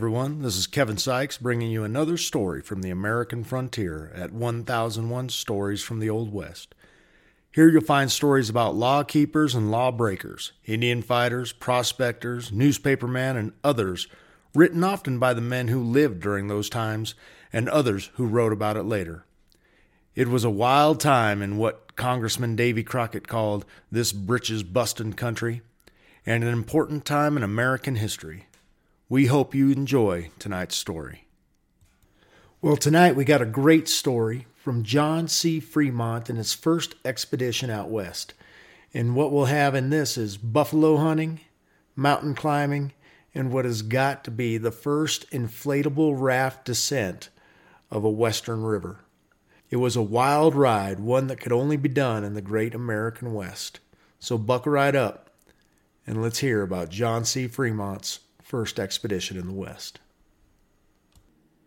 Everyone. This is Kevin Sikes bringing you another story from the American frontier at 1001 Stories from the Old West. Here you'll find stories about law keepers and law breakers, Indian fighters, prospectors, newspapermen, and others, written often by the men who lived during those times and others who wrote about it later. It was a wild time in what Congressman Davy Crockett called this britches bustin' country, and an important time in American history. We hope you enjoy tonight's story. Well, tonight we got a great story from John C. Fremont and his first expedition out west. And what we'll have in this is buffalo hunting, mountain climbing, and what has got to be the first inflatable raft descent of a western river. It was a wild ride, one that could only be done in the great American West. So buckle right up and let's hear about John C. Fremont's first expedition in the West.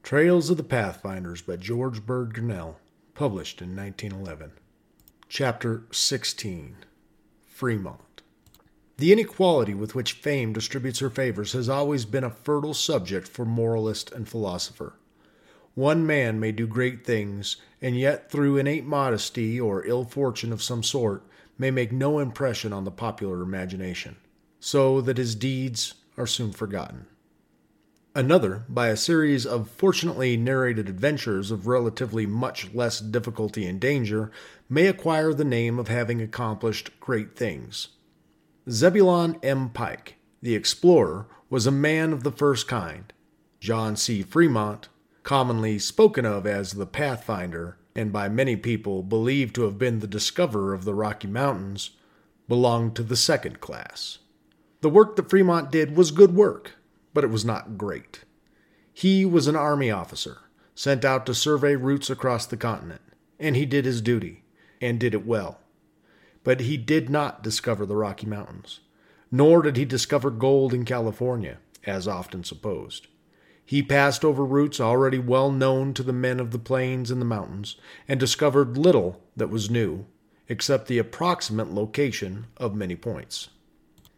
Trails of the Pathfinders by George Bird Grinnell, published in 1911. Chapter 16 Fremont. The inequality with which fame distributes her favors has always been a fertile subject for moralist and philosopher. One man may do great things, and yet through innate modesty or ill fortune of some sort, may make no impression on the popular imagination, so that his deeds are soon forgotten. Another, by a series of fortunately narrated adventures of relatively much less difficulty and danger, may acquire the name of having accomplished great things. Zebulon M. Pike, the explorer, was a man of the first kind. John C. Fremont, commonly spoken of as the Pathfinder, and by many people believed to have been the discoverer of the Rocky Mountains, belonged to the second class. The work that Fremont did was good work, but it was not great. He was an army officer, sent out to survey routes across the continent, and he did his duty, and did it well. But he did not discover the Rocky Mountains, nor did he discover gold in California, as often supposed. He passed over routes already well known to the men of the plains and the mountains, and discovered little that was new, except the approximate location of many points.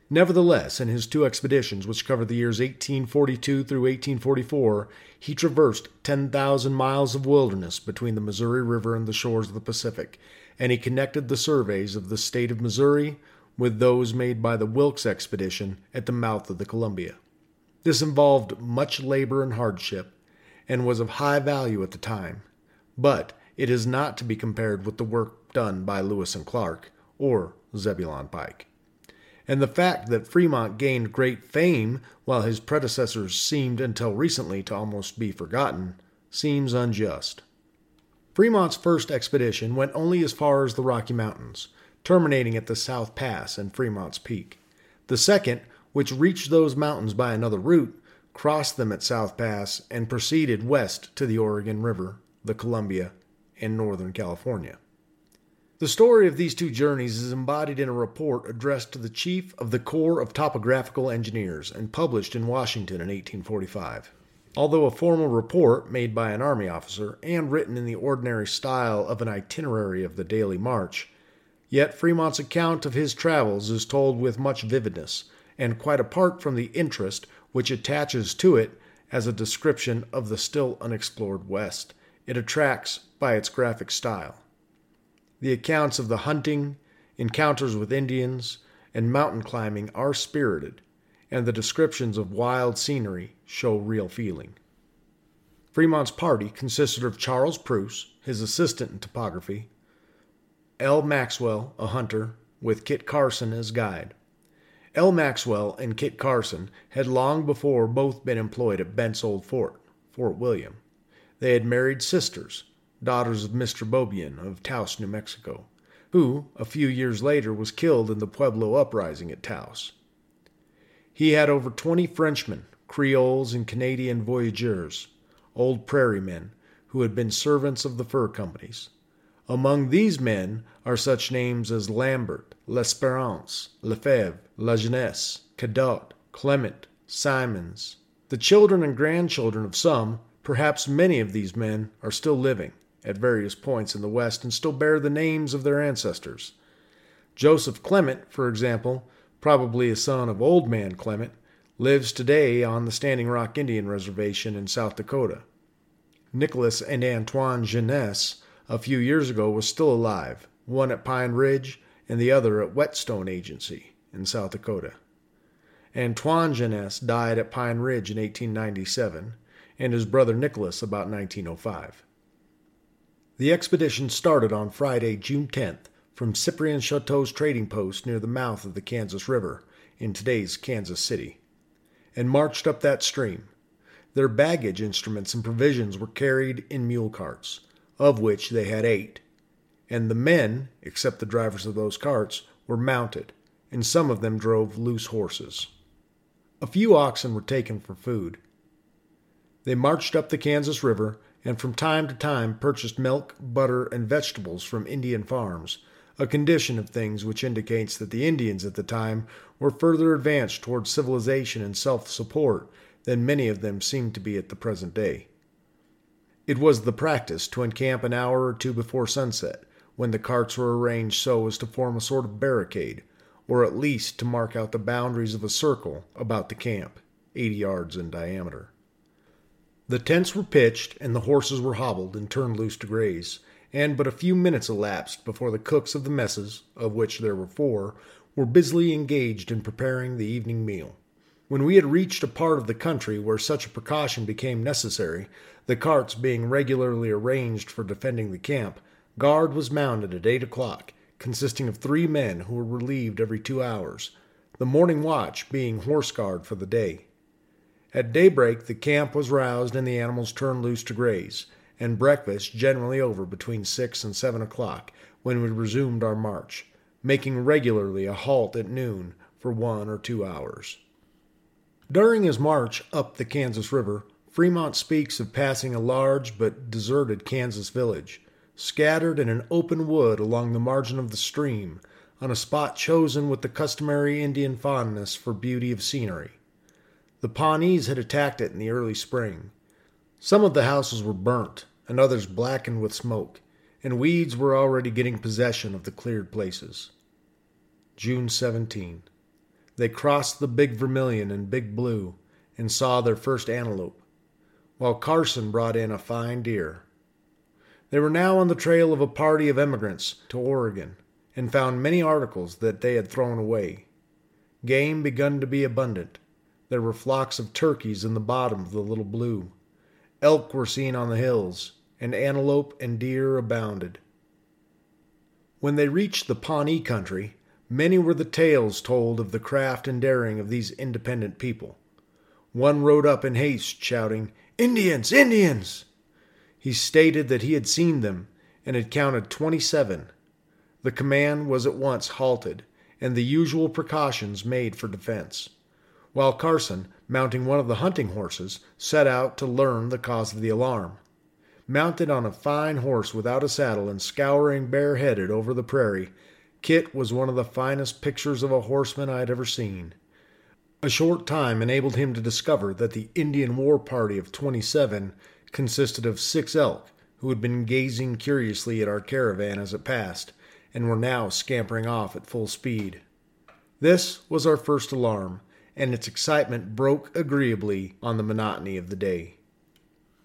Nevertheless, in his two expeditions, which covered the years 1842 through 1844, he traversed 10,000 miles of wilderness between the Missouri River and the shores of the Pacific, and he connected the surveys of the state of Missouri with those made by the Wilkes expedition at the mouth of the Columbia. This involved much labor and hardship, and was of high value at the time, but it is not to be compared with the work done by Lewis and Clark or Zebulon Pike. And the fact that Fremont gained great fame while his predecessors seemed until recently to almost be forgotten seems unjust. Fremont's first expedition went only as far as the Rocky Mountains, terminating at the South Pass and Fremont's Peak. The second which reached those mountains by another route, crossed them at South Pass, and proceeded west to the Oregon River, the Columbia, and Northern California. The story of these two journeys is embodied in a report addressed to the Chief of the Corps of Topographical Engineers and published in Washington in 1845. Although a formal report made by an Army officer and written in the ordinary style of an itinerary of the daily march, yet Fremont's account of his travels is told with much vividness and quite apart from the interest which attaches to it as a description of the still unexplored West, it attracts by its graphic style. The accounts of the hunting, encounters with Indians, and mountain climbing are spirited, and the descriptions of wild scenery show real feeling. Fremont's party consisted of Charles Preuss, his assistant in topography, L. Maxwell, a hunter, with Kit Carson as guide. L. Maxwell and Kit Carson had long before both been employed at Bent's old fort, Fort William. They had married sisters, daughters of Mr. Beaubien of Taos, New Mexico, who, a few years later, was killed in the Pueblo uprising at Taos. He had over 20 Frenchmen, Creoles, and Canadian voyageurs, old prairie men, who had been servants of the fur companies. Among these men are such names as Lambert, L'Esperance, Lefebvre, La Jeunesse, Cadotte, Clement, Simons. The children and grandchildren of some, perhaps many of these men, are still living at various points in the West and still bear the names of their ancestors. Joseph Clement, for example, probably a son of Old Man Clement, lives today on the Standing Rock Indian Reservation in South Dakota. Nicholas and Antoine Jeunesse, a few years ago, was still alive, one at Pine Ridge and the other at Whetstone Agency in South Dakota. Antoine Jeunesse died at Pine Ridge in 1897, and his brother Nicholas about 1905. The expedition started on Friday, June 10th, from Cyprien Chouteau's trading post near the mouth of the Kansas River in today's Kansas City, and marched up that stream. Their baggage instruments and provisions were carried in mule carts, of which they had eight, and the men, except the drivers of those carts, were mounted, and some of them drove loose horses. A few oxen were taken for food. They marched up the Kansas River and from time to time purchased milk, butter, and vegetables from Indian farms, a condition of things which indicates that the Indians at the time were further advanced toward civilization and self support than many of them seem to be at the present day. It was the practice to encamp an hour or two before sunset, when the carts were arranged so as to form a sort of barricade, or at least to mark out the boundaries of a circle about the camp, 80 yards in diameter. The tents were pitched, and the horses were hobbled and turned loose to graze, and but a few minutes elapsed before the cooks of the messes, of which there were four, were busily engaged in preparing the evening meal. When we had reached a part of the country where such a precaution became necessary, the carts being regularly arranged for defending the camp, guard was mounted at eight o'clock, consisting of three men who were relieved every two hours, the morning watch being horse guard for the day. At daybreak, the camp was roused and the animals turned loose to graze, and breakfast generally over between six and seven o'clock, when we resumed our march, making regularly a halt at noon for one or two hours. During his march up the Kansas River, Fremont speaks of passing a large but deserted Kansas village, scattered in an open wood along the margin of the stream, on a spot chosen with the customary Indian fondness for beauty of scenery. The Pawnees had attacked it in the early spring. Some of the houses were burnt, and others blackened with smoke, and weeds were already getting possession of the cleared places. June 17. They crossed the Big Vermilion and Big Blue and saw their first antelope, while Carson brought in a fine deer. They were now on the trail of a party of emigrants to Oregon and found many articles that they had thrown away. Game begun to be abundant, there were flocks of turkeys in the bottom of the Little Blue. Elk were seen on the hills, and antelope and deer abounded. When they reached the Pawnee country, many were the tales told of the craft and daring of these independent people. One rode up in haste, shouting, Indians! Indians! He stated that he had seen them and had counted twenty seven. The command was at once halted, and the usual precautions made for defense while Carson, mounting one of the hunting horses, set out to learn the cause of the alarm. Mounted on a fine horse without a saddle and scouring bareheaded over the prairie, Kit was one of the finest pictures of a horseman I had ever seen. A short time enabled him to discover that the Indian war party of 27 consisted of six elk who had been gazing curiously at our caravan as it passed and were now scampering off at full speed. This was our first alarm, and its excitement broke agreeably on the monotony of the day.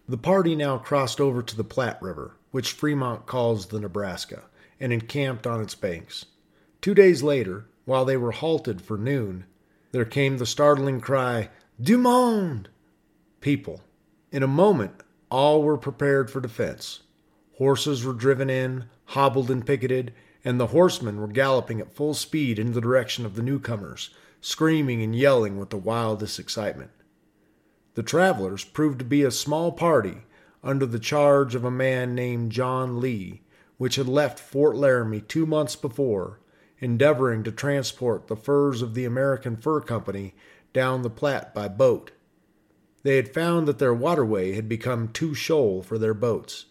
The party now crossed over to the Platte River, which Fremont calls the Nebraska, and encamped on its banks. Two days later, while they were halted for noon, there came the startling cry, Du monde! People. In a moment, all were prepared for defense. Horses were driven in, hobbled and picketed, and the horsemen were galloping at full speed in the direction of the newcomers, screaming and yelling with the wildest excitement. The travelers proved to be a small party under the charge of a man named John Lee, which had left Fort Laramie two months before, endeavoring to transport the furs of the American Fur Company down the Platte by boat. They had found that their waterway had become too shoal for their boats.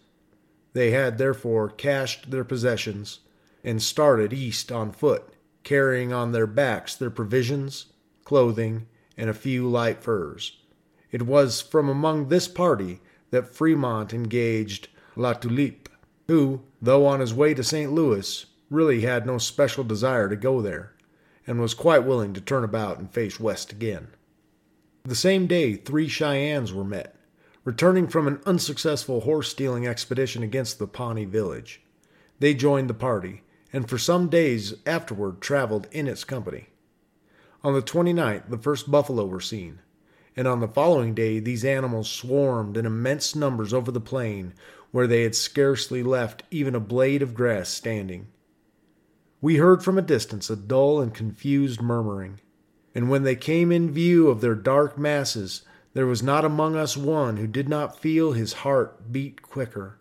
They had therefore cached their possessions and started east on foot carrying on their backs their provisions, clothing, and a few light furs. It was from among this party that Fremont engaged La Tulipe, who, though on his way to St. Louis, really had no special desire to go there, and was quite willing to turn about and face west again. The same day, three Cheyennes were met, returning from an unsuccessful horse stealing expedition against the Pawnee village. They joined the party, and for some days afterward traveled in its company. On the 29th, the first buffalo were seen, and on the following day these animals swarmed in immense numbers over the plain where they had scarcely left even a blade of grass standing. We heard from a distance a dull and confused murmuring, and when they came in view of their dark masses, there was not among us one who did not feel his heart beat quicker.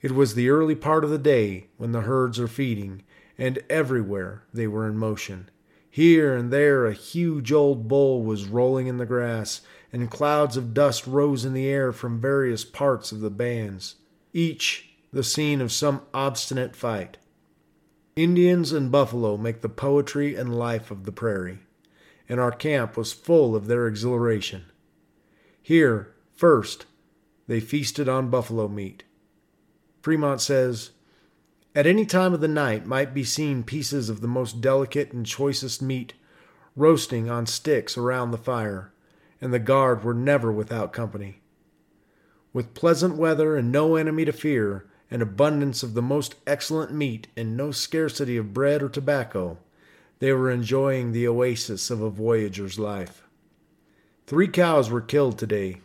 It was the early part of the day when the herds are feeding, and everywhere they were in motion. Here and there a huge old bull was rolling in the grass, and clouds of dust rose in the air from various parts of the bands, each the scene of some obstinate fight. Indians and buffalo make the poetry and life of the prairie, and our camp was full of their exhilaration. Here, first, they feasted on buffalo meat. Fremont says, At any time of the night might be seen pieces of the most delicate and choicest meat roasting on sticks around the fire, and the guard were never without company. With pleasant weather and no enemy to fear, and abundance of the most excellent meat and no scarcity of bread or tobacco, they were enjoying the oasis of a voyager's life. Three cows were killed today.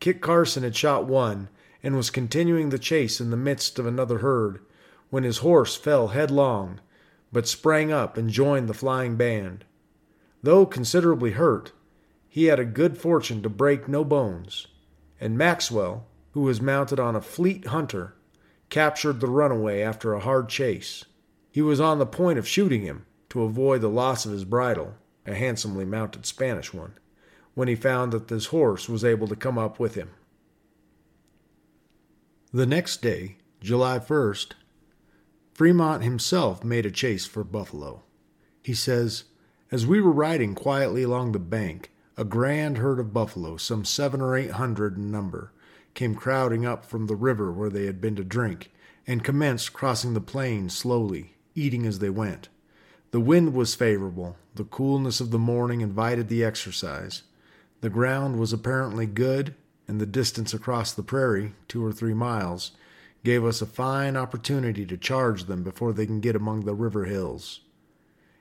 Kit Carson had shot one and was continuing the chase in the midst of another herd when his horse fell headlong, but sprang up and joined the flying band. Though considerably hurt, he had a good fortune to break no bones, and Maxwell, who was mounted on a fleet hunter, captured the runaway after a hard chase. He was on the point of shooting him to avoid the loss of his bridle, a handsomely mounted Spanish one, when he found that this horse was able to come up with him. The next day, July 1st, Fremont himself made a chase for buffalo. He says, As we were riding quietly along the bank, a grand herd of buffalo, some seven or eight hundred in number, came crowding up from the river where they had been to drink, and commenced crossing the plain slowly, eating as they went. The wind was favorable, the coolness of the morning invited the exercise. The ground was apparently good, and the distance across the prairie, two or three miles, gave us a fine opportunity to charge them before they can get among the river hills.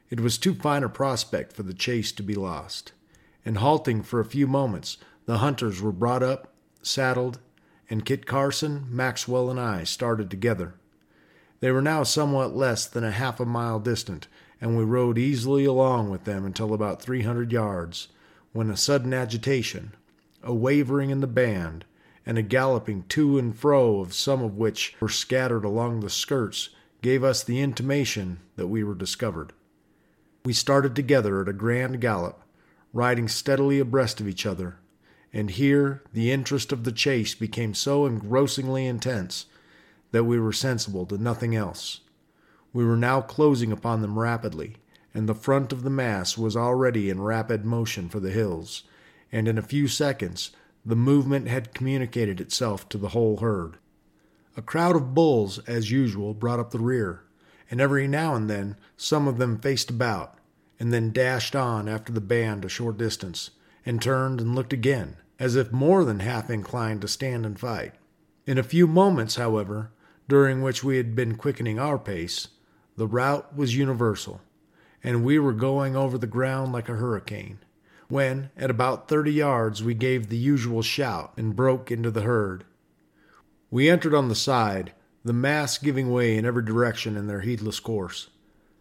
It was too fine a prospect for the chase to be lost, and halting for a few moments, the hunters were brought up, saddled, and Kit Carson, Maxwell, and I started together. They were now somewhat less than a half a mile distant, and we rode easily along with them until about three hundred yards, when a sudden agitation, a wavering in the band, and a galloping to and fro of some of which were scattered along the skirts gave us the intimation that we were discovered. We started together at a grand gallop, riding steadily abreast of each other, and here the interest of the chase became so engrossingly intense that we were sensible to nothing else. We were now closing upon them rapidly, and the front of the mass was already in rapid motion for the hills, and in a few seconds the movement had communicated itself to the whole herd. A crowd of bulls, as usual, brought up the rear, and every now and then some of them faced about, and then dashed on after the band a short distance, and turned and looked again, as if more than half inclined to stand and fight. In a few moments, however, during which we had been quickening our pace, the rout was universal, and we were going over the ground like a hurricane when, at about thirty yards, we gave the usual shout and broke into the herd. We entered on the side, the mass giving way in every direction in their heedless course.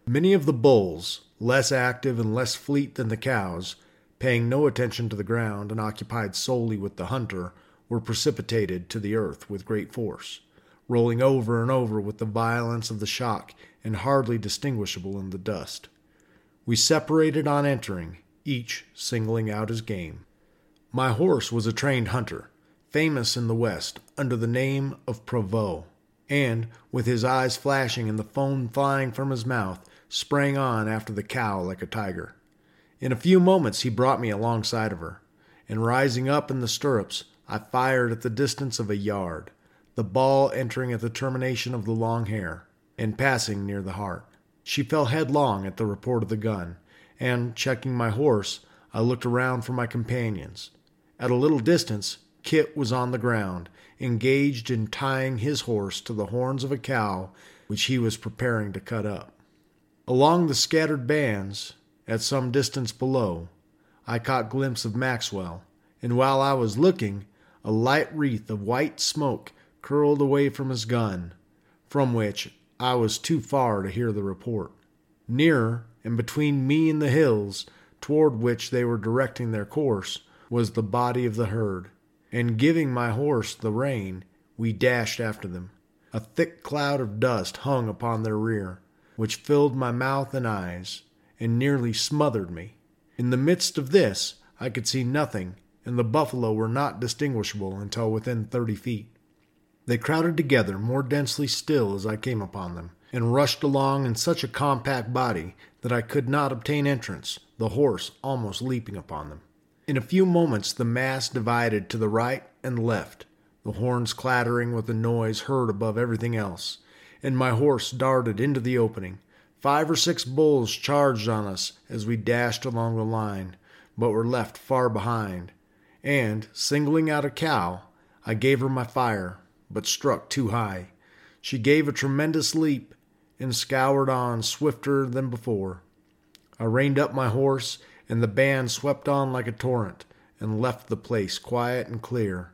Many of the bulls, less active and less fleet than the cows, paying no attention to the ground and occupied solely with the hunter, were precipitated to the earth with great force, rolling over and over with the violence of the shock and hardly distinguishable in the dust. We separated on entering, each singling out his game. My horse was a trained hunter, famous in the West under the name of Proveau, and, with his eyes flashing and the foam flying from his mouth, sprang on after the cow like a tiger. In a few moments he brought me alongside of her, and rising up in the stirrups, I fired at the distance of a yard, the ball entering at the termination of the long hair, and passing near the heart. She fell headlong at the report of the gun, and, checking my horse, I looked around for my companions. At a little distance, Kit was on the ground, engaged in tying his horse to the horns of a cow which he was preparing to cut up. Along the scattered bands, at some distance below, I caught glimpse of Maxwell, and while I was looking, a light wreath of white smoke curled away from his gun, from which I was too far to hear the report. Nearer, and between me and the hills, toward which they were directing their course, was the body of the herd, and giving my horse the rein, we dashed after them. A thick cloud of dust hung upon their rear, which filled my mouth and eyes, and nearly smothered me. In the midst of this, I could see nothing, and the buffalo were not distinguishable until within thirty feet. They crowded together more densely still as I came upon them, and rushed along in such a compact body that I could not obtain entrance, the horse almost leaping upon them. In a few moments the mass divided to the right and left, the horns clattering with a noise heard above everything else, and my horse darted into the opening. Five or six bulls charged on us as we dashed along the line, but were left far behind, and, singling out a cow, I gave her my fire, but struck too high. She gave a tremendous leap and scoured on swifter than before. I reined up my horse, and the band swept on like a torrent and left the place quiet and clear.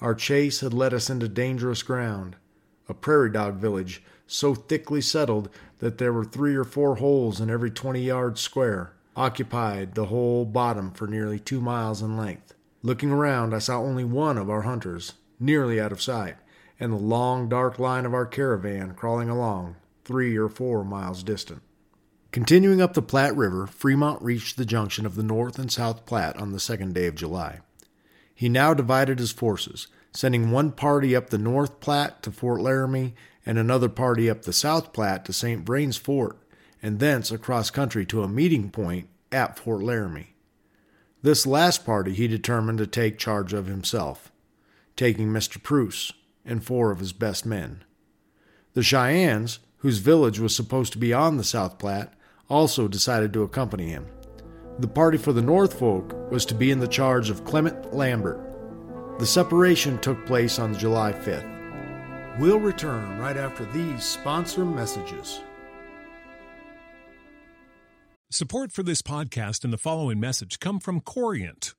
Our chase had led us into dangerous ground, a prairie dog village so thickly settled that there were three or four holes in every twenty yards square, occupied the whole bottom for nearly two miles in length. Looking around, I saw only one of our hunters, nearly out of sight, and the long dark line of our caravan crawling along, three or four miles distant. Continuing up the Platte River, Fremont reached the junction of the North and South Platte on the second day of July. He now divided his forces, sending one party up the North Platte to Fort Laramie and another party up the South Platte to St. Vrain's Fort, and thence across country to a meeting point at Fort Laramie. This last party he determined to take charge of himself, taking Mr. Preuss and four of his best men. The Cheyennes, whose village was supposed to be on the South Platte, also decided to accompany him. The party for the North Fork was to be in the charge of Clement Lambert. The separation took place on July 5th. We'll return right after these sponsor messages. Support for this podcast and the following message come from Corient.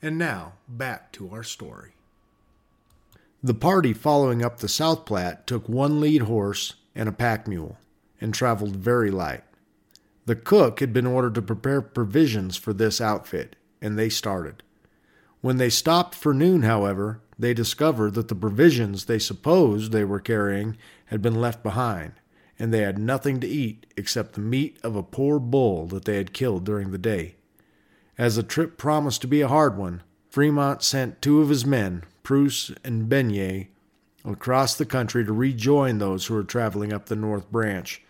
And now, back to our story. The party following up the South Platte took one lead horse and a pack mule and traveled very light. The cook had been ordered to prepare provisions for this outfit, and they started. When they stopped for noon, however, they discovered that the provisions they supposed they were carrying had been left behind, and they had nothing to eat except the meat of a poor bull that they had killed during the day. As the trip promised to be a hard one, Fremont sent two of his men, Preuss and Beignet, across the country to rejoin those who were traveling up the North Branch.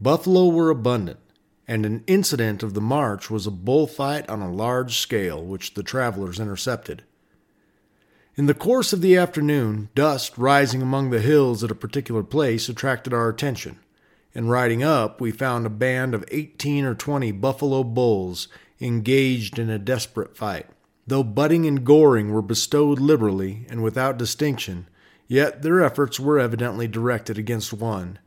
Buffalo were abundant, and an incident of the march was a bullfight on a large scale which the travelers intercepted. In the course of the afternoon, dust rising among the hills at a particular place attracted our attention. In riding up, we found a band of eighteen or twenty buffalo bulls engaged in a desperate fight. Though butting and goring were bestowed liberally and without distinction, yet their efforts were evidently directed against one,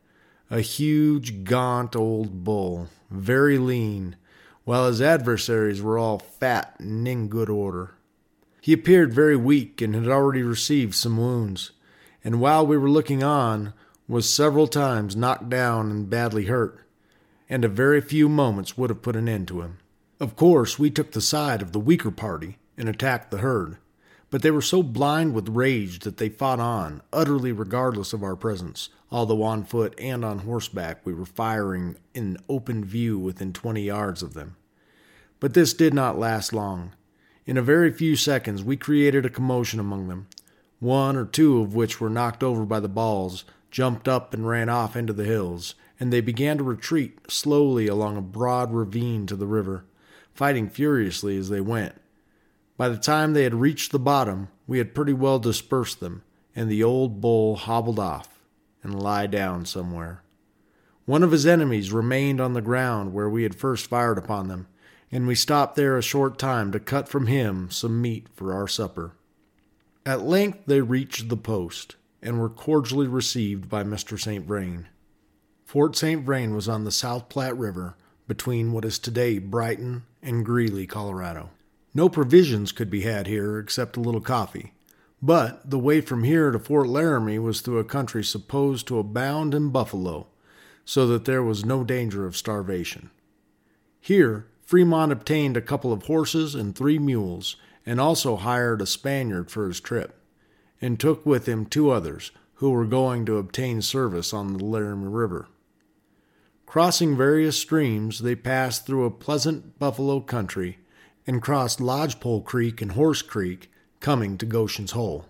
a huge, gaunt old bull, very lean, while his adversaries were all fat and in good order. He appeared very weak and had already received some wounds, and while we were looking on, was several times knocked down and badly hurt, and a very few moments would have put an end to him. Of course, we took the side of the weaker party and attacked the herd, but they were so blind with rage that they fought on, utterly regardless of our presence, although on foot and on horseback we were firing in open view within twenty yards of them. But this did not last long. In a very few seconds, we created a commotion among them, one or two of which were knocked over by the balls, jumped up and ran off into the hills, and they began to retreat slowly along a broad ravine to the river, fighting furiously as they went. By the time they had reached the bottom, we had pretty well dispersed them, and the old bull hobbled off and lay down somewhere. One of his enemies remained on the ground where we had first fired upon them, and we stopped there a short time to cut from him some meat for our supper. At length they reached the post, and were cordially received by Mr. St. Vrain. Fort St. Vrain was on the South Platte River, between what is today Brighton and Greeley, Colorado. No provisions could be had here except a little coffee, but the way from here to Fort Laramie was through a country supposed to abound in buffalo, so that there was no danger of starvation. Here Fremont obtained a couple of horses and three mules, and also hired a Spaniard for his trip, and took with him two others who were going to obtain service on the Laramie River. Crossing various streams, they passed through a pleasant buffalo country and crossed Lodgepole Creek and Horse Creek, coming to Goshen's Hole.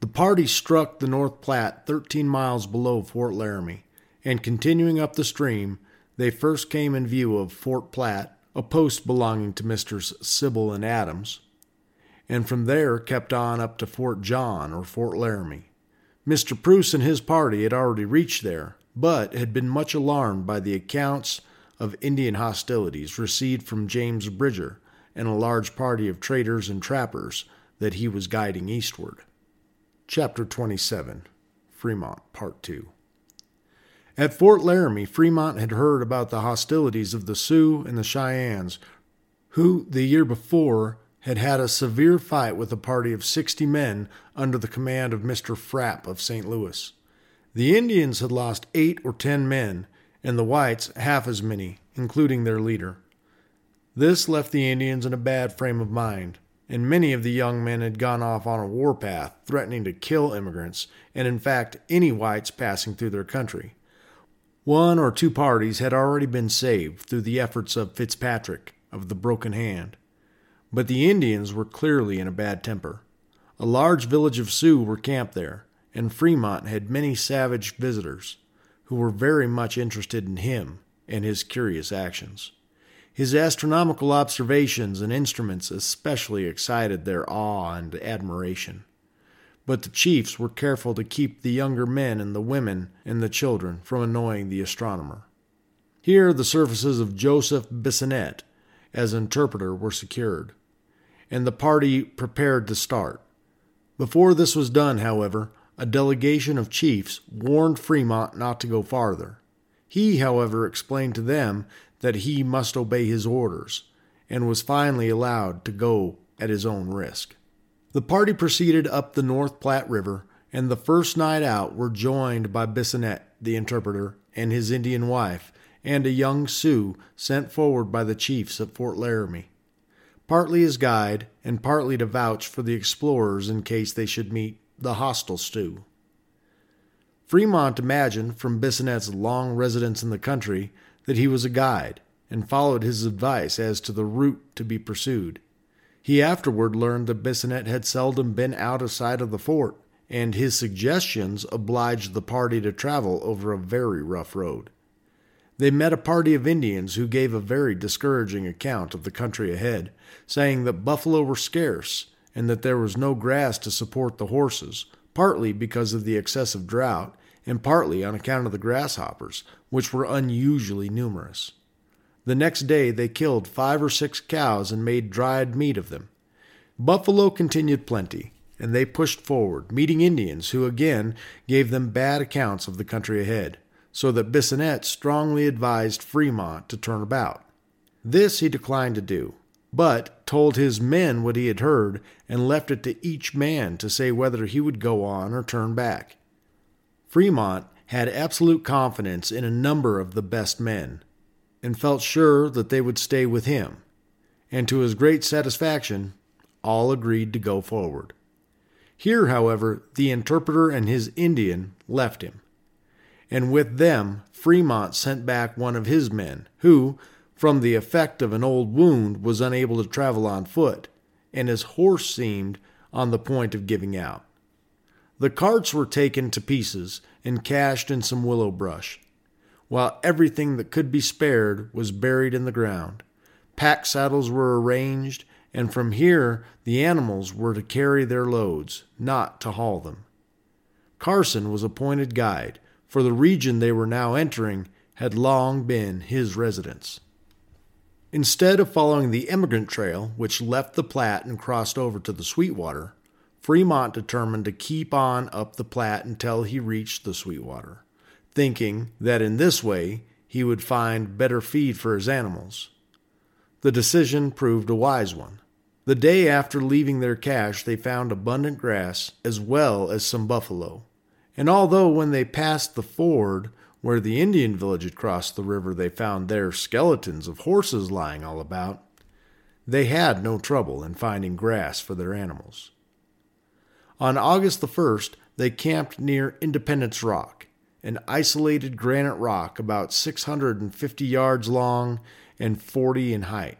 The party struck the North Platte 13 miles below Fort Laramie, and continuing up the stream, they first came in view of Fort Platte a post belonging to Messrs. Sybille and Adams, and from there kept on up to Fort John or Fort Laramie. Mr. Preuss and his party had already reached there, but had been much alarmed by the accounts of Indian hostilities received from James Bridger and a large party of traders and trappers that he was guiding eastward. Chapter 27 Fremont, Part 2 at Fort Laramie, Fremont had heard about the hostilities of the Sioux and the Cheyennes, who, the year before, had had a severe fight with a party of 60 men under the command of Mr. Frapp of St. Louis. The Indians had lost eight or ten men, and the whites half as many, including their leader. This left the Indians in a bad frame of mind, and many of the young men had gone off on a war path, threatening to kill immigrants, and in fact any whites passing through their country. One or two parties had already been saved through the efforts of Fitzpatrick of the Broken Hand, but the Indians were clearly in a bad temper. A large village of Sioux were camped there, and Fremont had many savage visitors who were very much interested in him and his curious actions. His astronomical observations and instruments especially excited their awe and admiration but the chiefs were careful to keep the younger men and the women and the children from annoying the astronomer. Here the services of Joseph Bissonnet as interpreter were secured, and the party prepared to start. Before this was done, however, a delegation of chiefs warned Fremont not to go farther. He, however, explained to them that he must obey his orders, and was finally allowed to go at his own risk. The party proceeded up the North Platte River, and the first night out were joined by Bissonnet, the interpreter, and his Indian wife, and a young Sioux sent forward by the chiefs at Fort Laramie, partly as guide and partly to vouch for the explorers in case they should meet the hostile Sioux. Fremont imagined from Bissonnet's long residence in the country that he was a guide, and followed his advice as to the route to be pursued. He afterward learned that Bissonnet had seldom been out of sight of the fort, and his suggestions obliged the party to travel over a very rough road. They met a party of Indians who gave a very discouraging account of the country ahead, saying that buffalo were scarce and that there was no grass to support the horses, partly because of the excessive drought and partly on account of the grasshoppers, which were unusually numerous. The next day they killed five or six cows and made dried meat of them. Buffalo continued plenty, and they pushed forward, meeting Indians who again gave them bad accounts of the country ahead, so that Bissonnet strongly advised Fremont to turn about. This he declined to do, but told his men what he had heard and left it to each man to say whether he would go on or turn back. Fremont had absolute confidence in a number of the best men and felt sure that they would stay with him, and to his great satisfaction, all agreed to go forward. Here, however, the interpreter and his Indian left him, and with them Fremont sent back one of his men, who, from the effect of an old wound, was unable to travel on foot, and his horse seemed on the point of giving out. The carts were taken to pieces and cached in some willow brush, while everything that could be spared was buried in the ground. Pack saddles were arranged, and from here the animals were to carry their loads, not to haul them. Carson was appointed guide, for the region they were now entering had long been his residence. Instead of following the emigrant trail, which left the Platte and crossed over to the Sweetwater, Fremont determined to keep on up the Platte until he reached the Sweetwater, thinking that in this way he would find better feed for his animals. The decision proved a wise one. The day after leaving their cache, they found abundant grass as well as some buffalo. And although when they passed the ford where the Indian village had crossed the river, they found there skeletons of horses lying all about, they had no trouble in finding grass for their animals. On August the 1st, they camped near Independence Rock, an isolated granite rock about 650 yards long and 40 in height.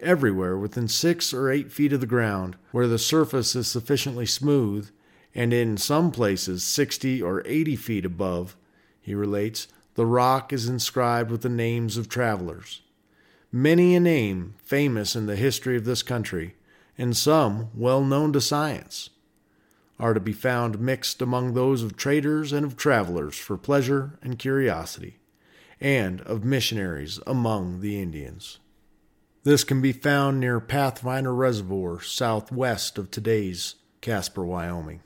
Everywhere within six or eight feet of the ground, where the surface is sufficiently smooth, and in some places 60 or 80 feet above, he relates, the rock is inscribed with the names of travelers. Many a name famous in the history of this country, and some well known to science, are to be found mixed among those of traders and of travelers for pleasure and curiosity, and of missionaries among the Indians. This can be found near Pathfinder Reservoir, southwest of today's Casper, Wyoming.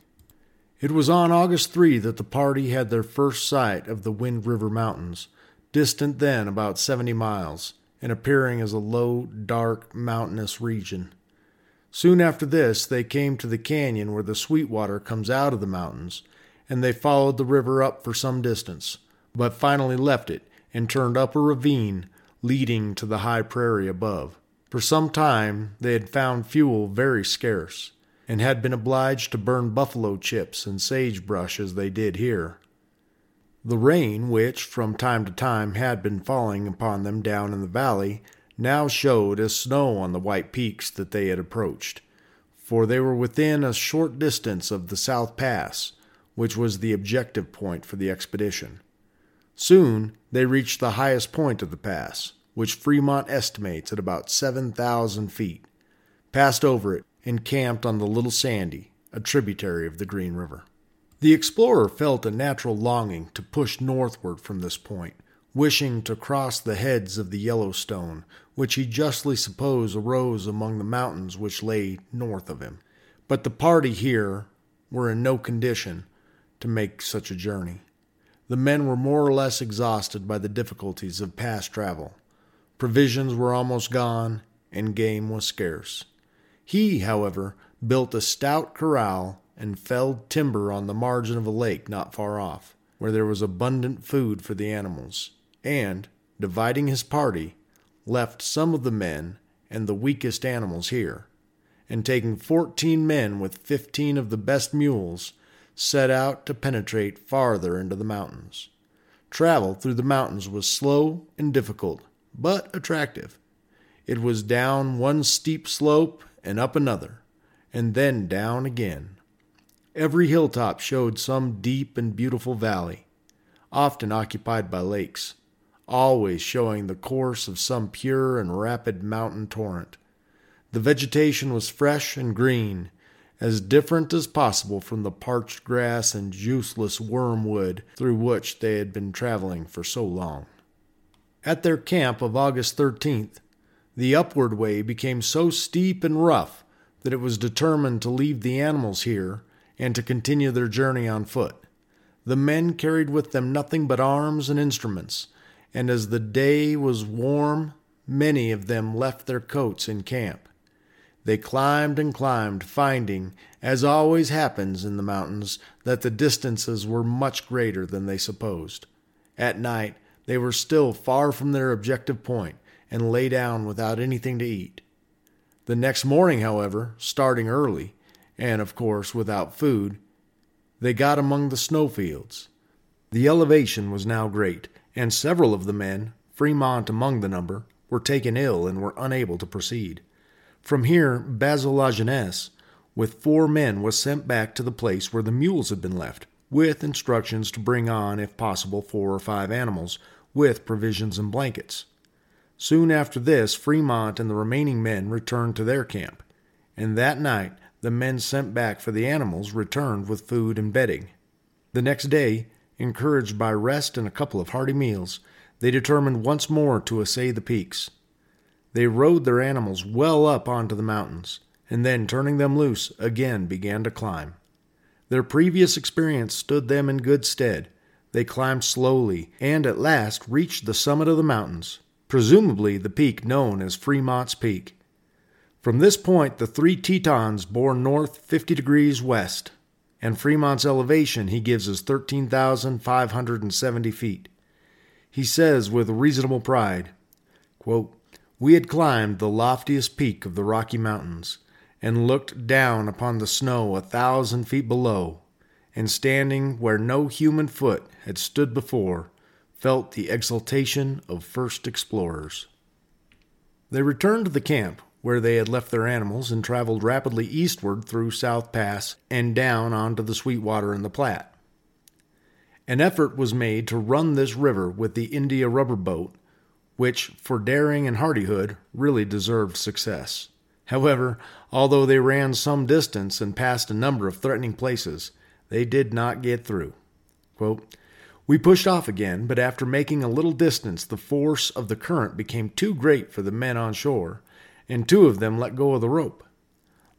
It was on August 3 that the party had their first sight of the Wind River Mountains, distant then about 70 miles, and appearing as a low, dark, mountainous region. Soon after this, they came to the canyon where the Sweetwater comes out of the mountains, and they followed the river up for some distance, but finally left it and turned up a ravine leading to the high prairie above. For some time they had found fuel very scarce and had been obliged to burn buffalo chips and sagebrush as they did here. The rain, which from time to time had been falling upon them down in the valley, now showed as snow on the white peaks that they had approached, for they were within a short distance of the South Pass, which was the objective point for the expedition. Soon they reached the highest point of the pass, which Fremont estimates at about 7,000 feet, passed over it, and camped on the Little Sandy, a tributary of the Green River. The explorer felt a natural longing to push northward from this point, wishing to cross the heads of the Yellowstone, which he justly supposed arose among the mountains which lay north of him. But the party here were in no condition to make such a journey. The men were more or less exhausted by the difficulties of past travel. Provisions were almost gone, and game was scarce. He, however, built a stout corral and felled timber on the margin of a lake not far off, where there was abundant food for the animals, and, dividing his party, left some of the men and the weakest animals here, and taking fourteen men with fifteen of the best mules, set out to penetrate farther into the mountains. Travel through the mountains was slow and difficult, but attractive. It was down one steep slope and up another, and then down again. Every hilltop showed some deep and beautiful valley, often occupied by lakes, always showing the course of some pure and rapid mountain torrent. The vegetation was fresh and green, as different as possible from the parched grass and useless wormwood through which they had been traveling for so long. At their camp of August 13th, the upward way became so steep and rough that it was determined to leave the animals here and to continue their journey on foot. The men carried with them nothing but arms and instruments, and as the day was warm, many of them left their coats in camp. They climbed and climbed, finding, as always happens in the mountains, that the distances were much greater than they supposed. At night, they were still far from their objective point and lay down without anything to eat. The next morning, however, starting early, and of course without food, they got among the snowfields. The elevation was now great, and several of the men, Fremont among the number, were taken ill and were unable to proceed. From here, Basil Lajeunesse, with four men, was sent back to the place where the mules had been left, with instructions to bring on, if possible, four or five animals, with provisions and blankets. Soon after this, Fremont and the remaining men returned to their camp, and that night the men sent back for the animals returned with food and bedding. The next day, encouraged by rest and a couple of hearty meals, they determined once more to essay the peaks. They rode their animals well up onto the mountains, and then, turning them loose, again began to climb. Their previous experience stood them in good stead. They climbed slowly, and at last reached the summit of the mountains, presumably the peak known as Fremont's Peak. From this point, the three Tetons bore north 50 degrees west, and Fremont's elevation he gives as 13,570 feet. He says with reasonable pride, quote, We had climbed the loftiest peak of the Rocky Mountains and looked down upon the snow a thousand feet below, and standing where no human foot had stood before, felt the exultation of first explorers. They returned to the camp where they had left their animals and traveled rapidly eastward through South Pass and down onto the Sweetwater and the Platte. An effort was made to run this river with the India rubber boat, which, for daring and hardihood, really deserved success. However, although they ran some distance and passed a number of threatening places, they did not get through. Quote, we pushed off again, but after making a little distance, the force of the current became too great for the men on shore, and two of them let go of the rope.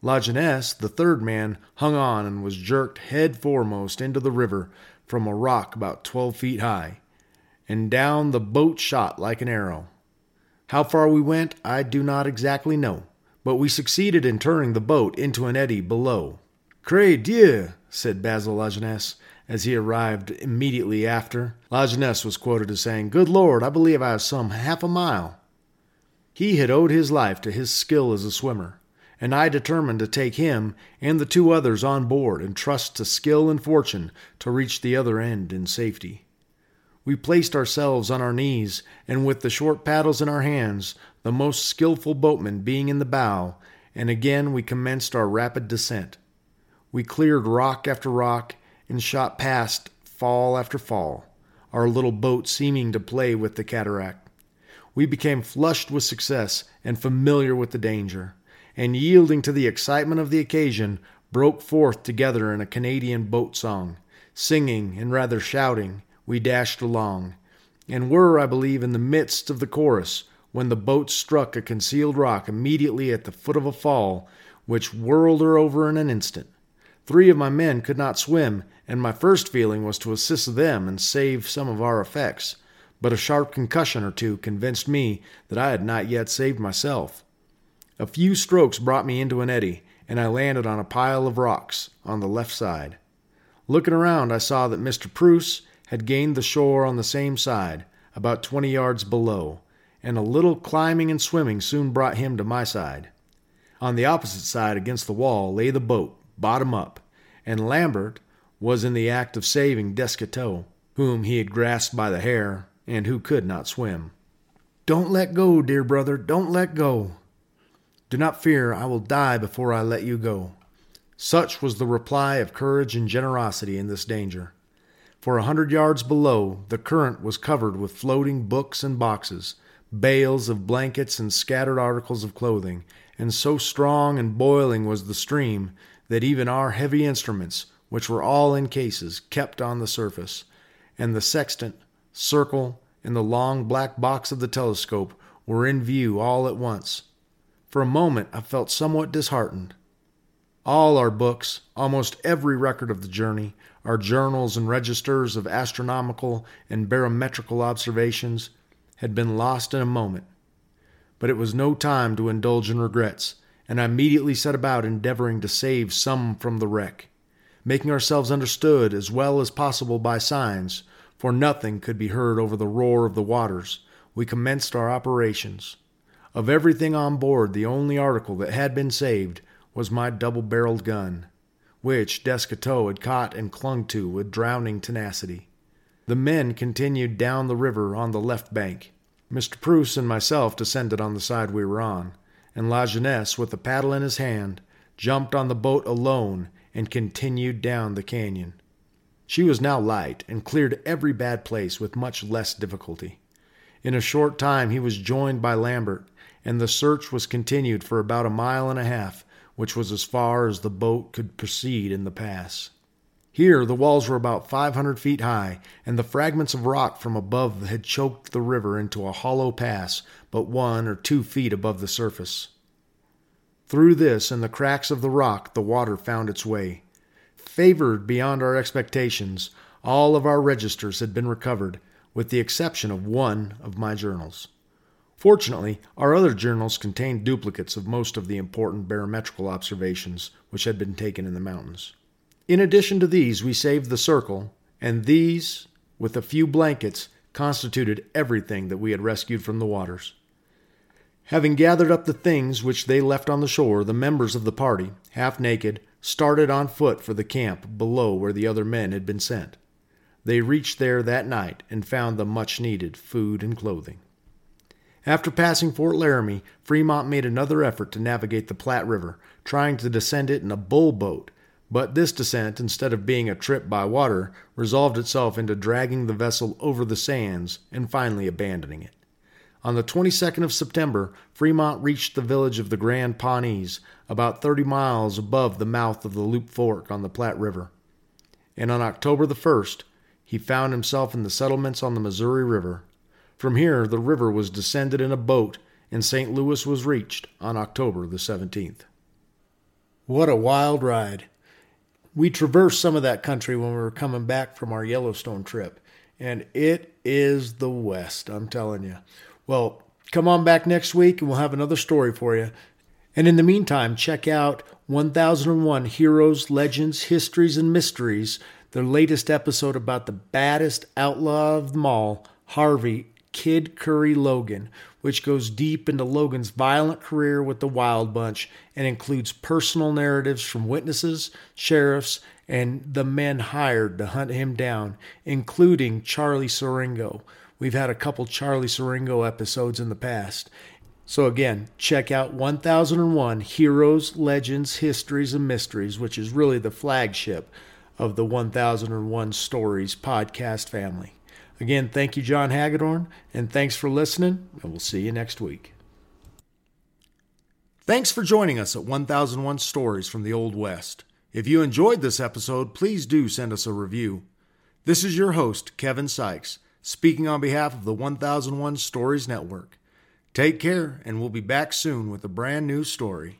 Lajeunesse, the third man, hung on and was jerked head foremost into the river from a rock about twelve feet high, and down the boat shot like an arrow. How far we went, I do not exactly know, but we succeeded in turning the boat into an eddy below. Cré Dieu, said Basil Lajeunesse, as he arrived immediately after. Lajeunesse was quoted as saying, Good Lord, I believe I have some half a mile. He had owed his life to his skill as a swimmer, and I determined to take him and the two others on board and trust to skill and fortune to reach the other end in safety. We placed ourselves on our knees, and with the short paddles in our hands, the most skilful boatman being in the bow, and again we commenced our rapid descent. We cleared rock after rock and shot past fall after fall, our little boat seeming to play with the cataract. We became flushed with success and familiar with the danger, and yielding to the excitement of the occasion, broke forth together in a Canadian boat song. Singing and rather shouting, we dashed along, and were, I believe, in the midst of the chorus when the boat struck a concealed rock immediately at the foot of a fall, which whirled her over in an instant. Three of my men could not swim, and my first feeling was to assist them and save some of our effects, but a sharp concussion or two convinced me that I had not yet saved myself. A few strokes brought me into an eddy, and I landed on a pile of rocks on the left side. Looking around, I saw that Mr. Preuss had gained the shore on the same side, about twenty yards below, and a little climbing and swimming soon brought him to my side. On the opposite side, against the wall, lay the boat, bottom up, and Lambert was in the act of saving Descoteaux, whom he had grasped by the hair and who could not swim. Don't let go, dear brother, don't let go. Do not fear, I will die before I let you go. Such was the reply of courage and generosity in this danger. For a hundred yards below, the current was covered with floating books and boxes, bales of blankets and scattered articles of clothing, and so strong and boiling was the stream that even our heavy instruments, which were all in cases, kept on the surface, and the sextant, circle, and the long black box of the telescope were in view all at once. For a moment I felt somewhat disheartened. All our books, almost every record of the journey, our journals and registers of astronomical and barometrical observations, had been lost in a moment. but it was no time to indulge in regrets, and I immediately set about endeavoring to save some from the wreck. Making ourselves understood as well as possible by signs, for nothing could be heard over the roar of the waters, we commenced our operations. Of everything on board, the only article that had been saved was my double barreled gun, which Descoteaux had caught and clung to with drowning tenacity. The men continued down the river on the left bank. Mr. Preuss and myself descended on the side we were on, and Lajeunesse, with a paddle in his hand, jumped on the boat alone and continued down the canyon. She was now light and cleared every bad place with much less difficulty. In a short time he was joined by Lambert, and the search was continued for about a mile and a half, which was as far as the boat could proceed in the pass. Here the walls were about 500 feet high, and the fragments of rock from above had choked the river into a hollow pass but one or two feet above the surface. Through this and the cracks of the rock the water found its way. Favored beyond our expectations, all of our registers had been recovered, with the exception of one of my journals. Fortunately, our other journals contained duplicates of most of the important barometrical observations which had been taken in the mountains. In addition to these, we saved the circle, and these, with a few blankets, constituted everything that we had rescued from the waters. Having gathered up the things which they left on the shore, the members of the party, half naked, started on foot for the camp below where the other men had been sent. They reached there that night and found the much needed food and clothing. After passing Fort Laramie, Fremont made another effort to navigate the Platte River, trying to descend it in a bull boat, but this descent, instead of being a trip by water, resolved itself into dragging the vessel over the sands and finally abandoning it. On the 22nd of September, Fremont reached the village of the Grand Pawnees, about 30 miles above the mouth of the Loup Fork on the Platte River. And on October the 1st, he found himself in the settlements on the Missouri River, from here, the river was descended in a boat, and St. Louis was reached on October the 17th. What a wild ride! We traversed some of that country when we were coming back from our Yellowstone trip, and it is the West, I'm telling you. Well, come on back next week and we'll have another story for you. And in the meantime, check out 1001 Heroes, Legends, Histories, and Mysteries, their latest episode about the baddest outlaw of them all, Harvey Kid Curry Logan, which goes deep into Logan's violent career with the Wild Bunch and includes personal narratives from witnesses, sheriffs, and the men hired to hunt him down, including Charlie Siringo. We've had a couple Charlie Siringo episodes in the past. So, again, check out 1001 Heroes, Legends, Histories, and Mysteries, which is really the flagship of the 1001 Stories podcast family. Again, thank you, John Hagedorn, and thanks for listening, and we'll see you next week. Thanks for joining us at 1001 Stories from the Old West. If you enjoyed this episode, please do send us a review. This is your host, Kevin Sikes, speaking on behalf of the 1001 Stories Network. Take care, and we'll be back soon with a brand new story.